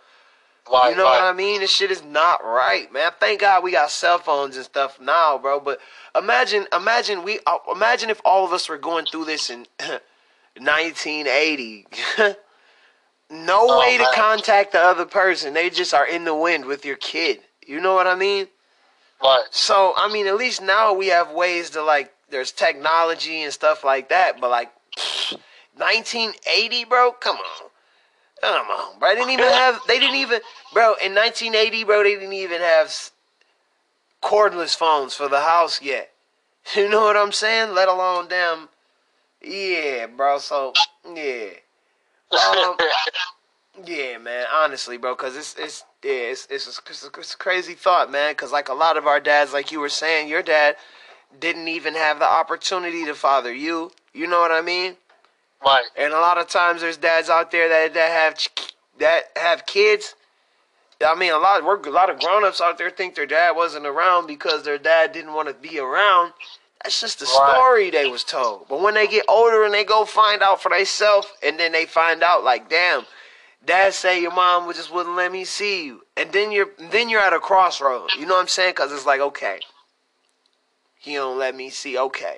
Right, You know what I mean? This shit is not right, man. Thank God we got cell phones and stuff now, bro. But imagine, imagine we, uh, imagine if all of us were going through this in 1980. no Oh, way to man. contact the other person. They just are in the wind with your kid. You know what I mean? Right. So I mean, at least now we have ways to like. There's technology and stuff like that, but like 1980, bro. Come on, come on, bro. They didn't even have. They didn't even, bro. In 1980, bro, they didn't even have cordless phones for the house yet. You know what I'm saying? Let alone them. Yeah, bro. So yeah. Um, Yeah, man. Honestly, bro, because it's it's yeah, it's it's a, it's, a, it's a crazy thought, man. Because like a lot of our dads, like you were saying, your dad didn't even have the opportunity to father you. You know what I mean? right. And a lot of times, there's dads out there that that have that have kids. I mean, a lot we're, a lot of grown-ups out there think their dad wasn't around because their dad didn't want to be around. That's just the Right. story they was told. But when they get older and they go find out for themselves, and then they find out like, damn, dad say your mom just wouldn't let me see you, and then you're then you're at a crossroad. You know what I'm saying? Because it's like, okay, he don't let me see. Okay,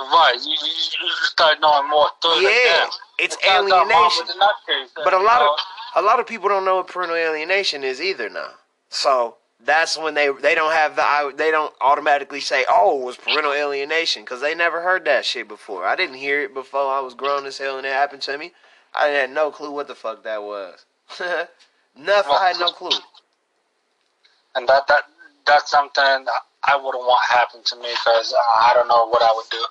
Right. You, you, you start knowing more through Yeah, it. it's It turns out mom was alienation. case, But a lot know. of a lot of people don't know what parental alienation is either now. So that's when they they don't have the they don't automatically say oh it was parental alienation because they never heard that shit before. I didn't hear it before I was grown as hell and it happened to me. I had no clue what the fuck that was. Nothing. I had no clue. and that that that's something I wouldn't want happen to me because I don't know what I would do.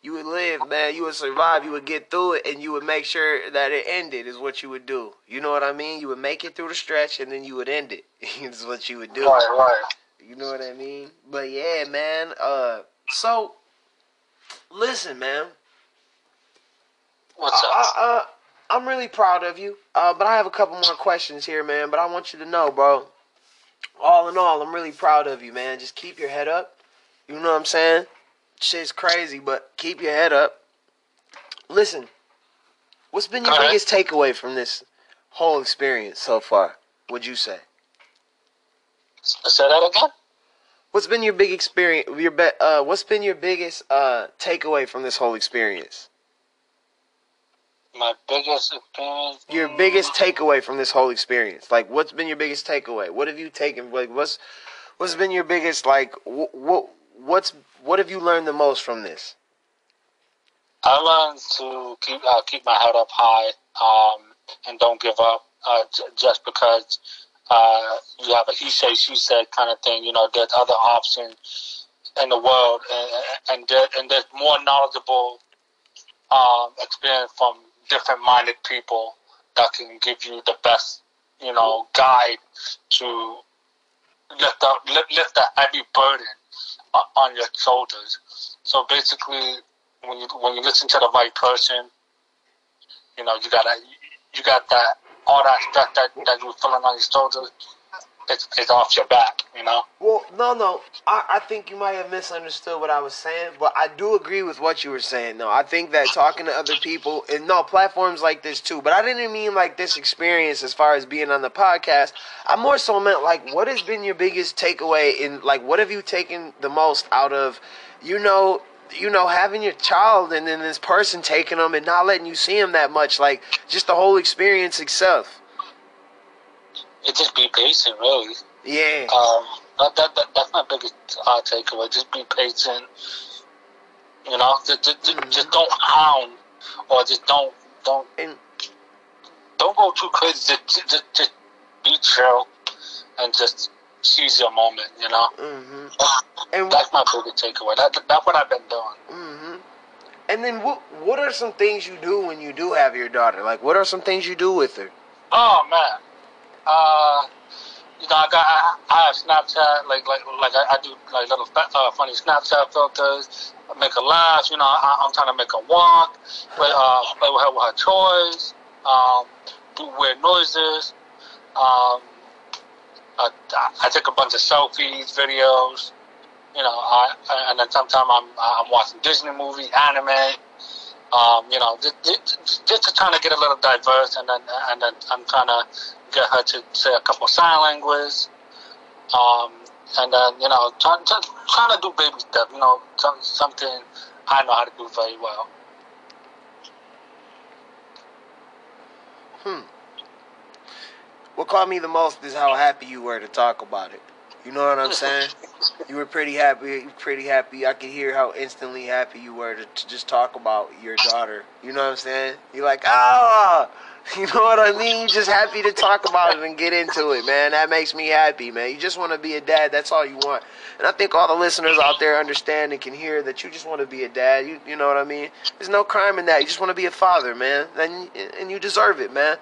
You would live, man. You would survive. You would get through it, and you would make sure that it ended. Is what you would do. You know what I mean? You would make it through the stretch, and then you would end it. is what you would do. Right, right. You know what I mean? But yeah, man. Uh, so listen, man. What's up? I, uh, I'm really proud of you. Uh, but I have a couple more questions here, man. But I want you to know, bro. All in all, I'm really proud of you, man. Just keep your head up. You know what I'm saying? Shit's crazy, but keep your head up. Listen, what's been your ahead. biggest takeaway from this whole experience so far? Would you say? Say that again. What's been your big experience? Your be, uh, what's been your biggest uh takeaway from this whole experience? My biggest experience. Your biggest takeaway from this whole experience? Like, what's been your biggest takeaway? What have you taken? Like, what's what's been your biggest like? What what's what have you learned the most from this? I learned to keep uh, keep my head up high um, and don't give up uh, j- just because uh, you have a he say she said kind of thing. You know, there's other options in the world, and and, there, and there's more knowledgeable um, experience from different minded people that can give you the best, you know, guide to lift up lift, lift that heavy burden on your shoulders. So basically, when you when you listen to the right person, you know you gotta you got that all that stuff that that you're feeling on your shoulders. It's, it's off your back, you know. Well, no, no. I, I think you might have misunderstood what I was saying, but I do agree with what you were saying. No, I think that talking to other people and no platforms like this too. But I didn't mean like this experience as far as being on the podcast. I more so meant like what has been your biggest takeaway in like what have you taken the most out of, you know, you know, having your child and then this person taking them and not letting you see them that much, like just the whole experience itself. It just be patient, really. Yeah. Um, that, that, that that's my biggest uh, takeaway. Just be patient. You know, just, just, Mhm. just don't hound or just don't don't And don't go too crazy. Just, just, just be chill and just seize your moment. You know, hmm and that's my biggest takeaway. That, that's what I've been doing. hmm And then what what are some things you do when you do have your daughter? Like what are some things you do with her? Oh man, uh, you know, I got I, I have Snapchat, like like like I, I do like little uh, funny Snapchat filters, make her laugh. You know, I, I'm trying to make her walk, play uh play with her with her toys, um, do weird noises. Um, I, I take a bunch of selfies, videos. You know, I, I and then sometimes I'm I'm watching Disney movies, anime. Um, you know, just, to trying to get a little diverse, and then and then I'm trying to get her to say a couple sign languages. Um, and then you know, trying try, trying to do baby stuff. You know, some, something I know how to do very well. Hmm. What caught me the most is how happy you were to talk about it. You know what I'm saying? You were pretty happy. Pretty happy. I could hear how instantly happy you were to, to just talk about your daughter. You know what I'm saying? You're like, ah, you know what I mean? You're just happy to talk about it and get into it, man. That makes me happy, man. You just want to be a dad. That's all you want. And I think all the listeners out there understand and can hear that you just want to be a dad. You, you know what I mean? There's no crime in that. You just want to be a father, man. And and you deserve it, man.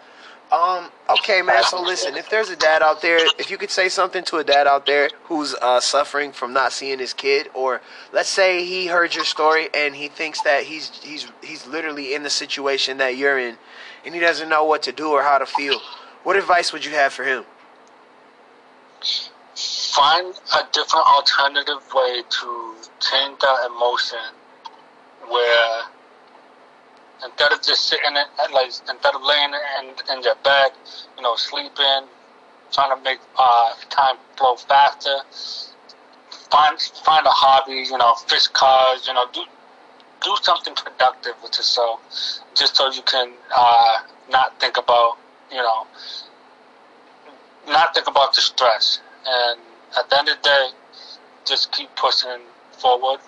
Um, okay, man. So listen, if there's a dad out there, if you could say something to a dad out there who's uh, suffering from not seeing his kid, or let's say he heard your story and he thinks that he's he's he's literally in the situation that you're in, and he doesn't know what to do or how to feel, what advice would you have for him? Find a different alternative way to change that emotion, where instead of just sitting in, like instead of laying in, in your bed, you know, sleeping, trying to make uh, time flow faster. Find find a hobby, you know, fish cars, you know, do do something productive with yourself, just so you can uh, not think about, you know, not think about the stress. And at the end of the day, just keep pushing forward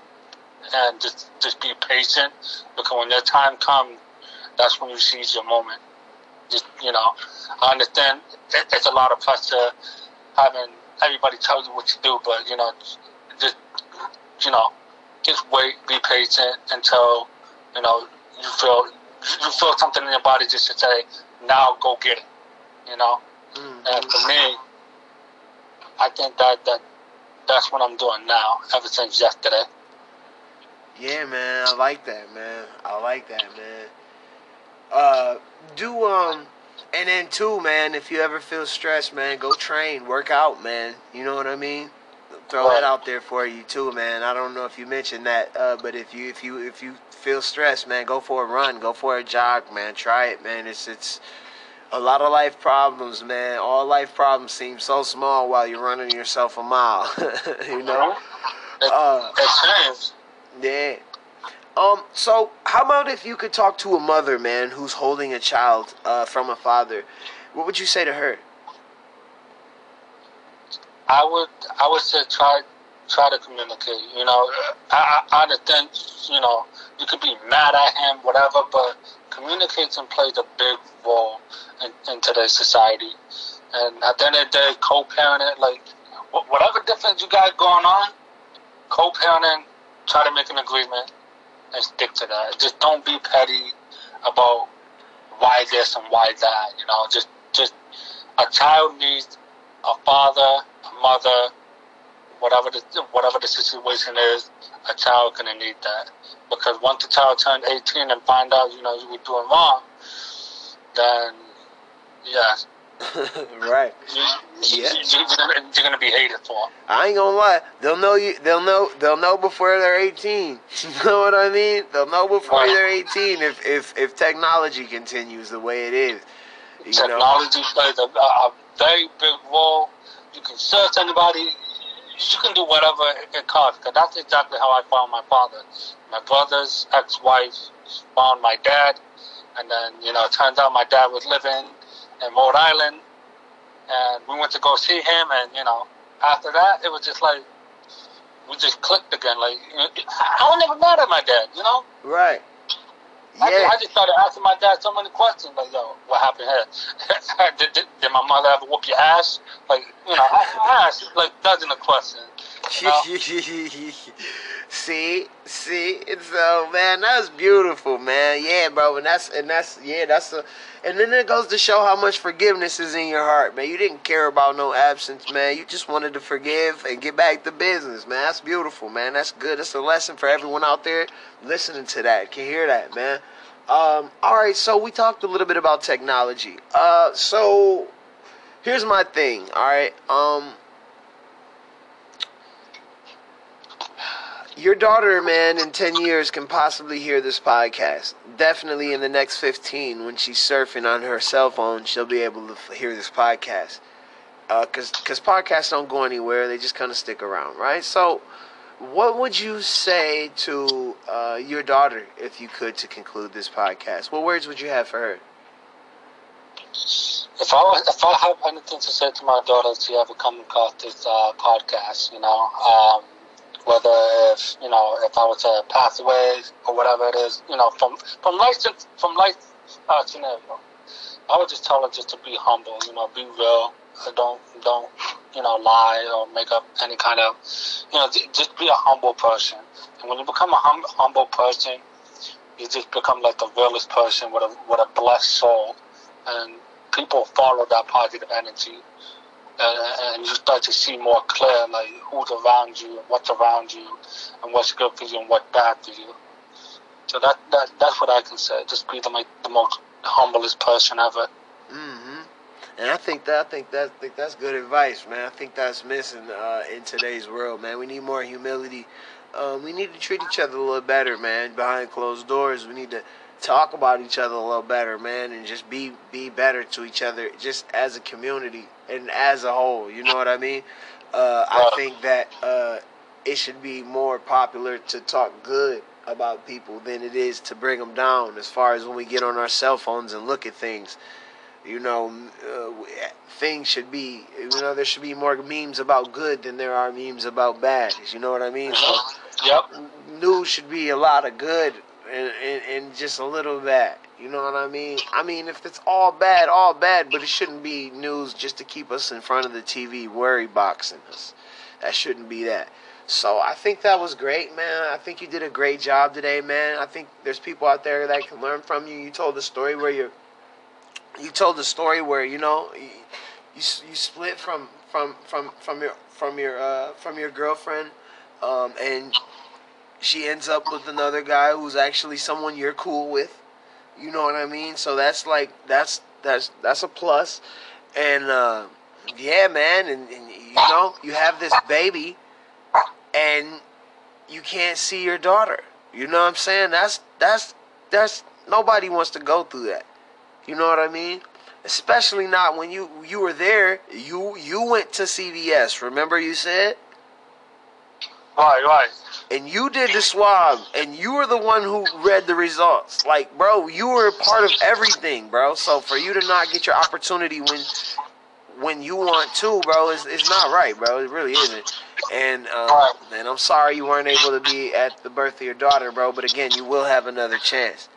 and just just be patient because when your time comes, that's when you seize your moment. Just you know, I understand it, it's a lot of pressure having everybody tell you what to do, but you know, just you know, just wait, be patient until you know you feel you feel something in your body just to say, now go get it. You know, mm. and for me, I think that that that's what I'm doing now. Ever since yesterday. Yeah, man, I like that, man. I like that, man. Uh, do um, and then too, man. If you ever feel stressed, man, go train, work out, man. You know what I mean? Throw that out there for you too, man. I don't know if you mentioned that, uh, but if you if you if you feel stressed, man, go for a run, go for a jog, man. Try it, man. It's it's a lot of life problems, man. All life problems seem so small while you're running yourself a mile. you know? Uh. Yeah. Um. So, how about if you could talk to a mother, man, who's holding a child uh, from a father? What would you say to her? I would I would say try try to communicate. You know, I, I understand. You know, you could be mad at him, whatever, but communication plays a big role in, in today's society. And at the end of the day, co-parenting, like whatever difference you got going on, co-parenting, try to make an agreement and stick to that. Just don't be petty about why this and why that. You know, just just a child needs a father, a mother, whatever the whatever the situation is, a child gonna need that. Because once the child turned 18 and find out, you know, you were doing wrong, then yeah, right. You, Yeah. you, you're, gonna, be hated for. I ain't gonna lie. They'll know you. They'll know. They'll know before they're eighteen. You know what I mean? They'll know before Right. they're eighteen if if if technology continues the way it is. You know. Technology plays a, a very big role. You can search anybody. You can do whatever it costs. Cause that's exactly how I found my father. My brother's ex-wife found my dad, and then you know, it turns out my dad was living in Rhode Island, and we went to go see him, and you know, after that, it was just like we just clicked again. Like I was never mad at my dad, you know. Right. I, Yeah. I just started asking my dad so many questions. Like, yo, what happened here? did, did, did my mother ever whoop your ass? Like, you know, I, I asked like dozens of questions. see, see, and so man, that's beautiful, man. Yeah, bro, and that's and that's yeah, that's a, and then it goes to show how much forgiveness is in your heart, man. You didn't care about no absence, man. You just wanted to forgive and get back to business, man. That's beautiful, man. That's good. That's a lesson for everyone out there listening to that. Can hear that, man. Um, all right, so we talked a little bit about technology. Uh, so here's my thing. All right, um. Your daughter, man, in 10 years can possibly hear this podcast. Definitely in the next 15, when she's surfing on her cell phone, she'll be able to hear this podcast. Because cause podcasts don't go anywhere, they just kind of stick around, right? So, what would you say to uh, your daughter, if you could, to conclude this podcast? What words would you have for her? If I if I have anything to say to my daughter, she ever come across this uh, podcast, you know, um, whether if you know if I were to pass away or whatever it is, you know, from from life to, from life uh, scenario, I would just tell her just to be humble, you know, be real. Uh, Don't don't you know lie or make up any kind of you know just be a humble person. And when you become a hum- humble person, you just become like the realest person with a with a blessed soul, and people follow that positive energy. And, and you start to see more clear, like who's around you, and what's around you, and what's good for you and what's bad for you. So that, that that's what I can say. Just be the, like, the most humblest person ever. hmm And I think that I think that think that's good advice, man. I think that's missing uh, in today's world, man. We need more humility. Um, we need to treat each other a little better, man. Behind closed doors, we need to talk about each other a little better, man, and just be be better to each other, just as a community and as a whole. You know what I mean? Uh, I think that uh, it should be more popular to talk good about people than it is to bring them down. As far as when we get on our cell phones and look at things, you know, uh, things should be, you know, there should be more memes about good than there are memes about bad. You know what I mean? So Yep. news should be a lot of good and, and, and just a little bad. You know what I mean? I mean, if it's all bad, all bad, but it shouldn't be news just to keep us in front of the TV worry boxing us. That shouldn't be that. So I think that was great, man. I think you did a great job today, man. I think there's people out there that can learn from you. You told the story where you you told the story where you know you you, you split from from from from your from your uh, from your girlfriend, um, and she ends up with another guy who's actually someone you're cool with. You know what I mean? So that's like that's that's that's a plus, and uh, yeah, man, and, and you know you have this baby, and you can't see your daughter. You know what I'm saying? That's that's that's nobody wants to go through that. You know what I mean? Especially not when you you were there. You you went to CVS. Remember you said, Right, right. And you did the swab, and you were the one who read the results. Like, bro, you were a part of everything, bro. So for you to not get your opportunity when when you want to, bro, is it's not right, bro. It really isn't. And um, and I'm sorry you weren't able to be at the birth of your daughter, bro. But again, you will have another chance.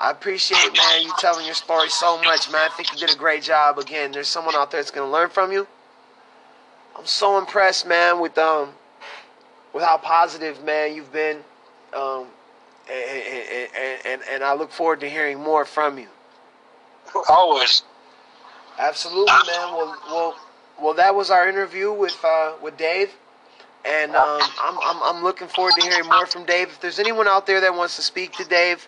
I appreciate, man, you telling your story so much, man. I think you did a great job. Again, there's someone out there that's gonna learn from you. I'm so impressed, man, with um, with how positive, man, you've been. Um, and, and, and, and, and I look forward to hearing more from you. Always. Absolutely, man. Well, well, well, that was our interview with uh, with Dave. And um, I'm, I'm, I'm looking forward to hearing more from Dave. If there's anyone out there that wants to speak to Dave,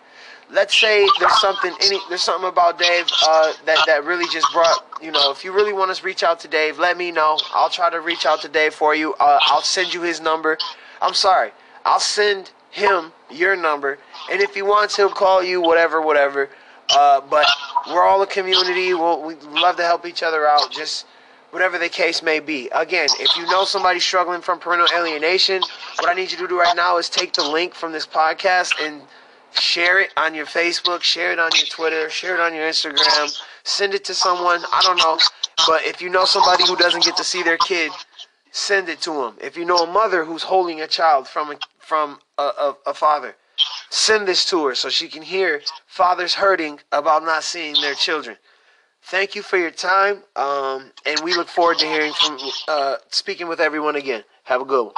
let's say there's something any there's something about Dave uh, that that really just brought you know if you really want us to reach out to Dave, let me know. I'll try to reach out to Dave for you. Uh, I'll send you his number. I'm sorry, I'll send him your number, and if he wants, he'll call you. Whatever, whatever. Uh, but we're all a community. We'll, we love to help each other out. Just whatever the case may be. Again, if you know somebody struggling from parental alienation, what I need you to do right now is take the link from this podcast and share it on your Facebook, share it on your Twitter, share it on your Instagram, send it to someone. I don't know. But if you know somebody who doesn't get to see their kid, send it to them. If you know a mother who's holding a child from a, from a, a, a father, send this to her so she can hear fathers hurting about not seeing their children. Thank you for your time, um, and we look forward to hearing from, uh, speaking with everyone again. Have a good one.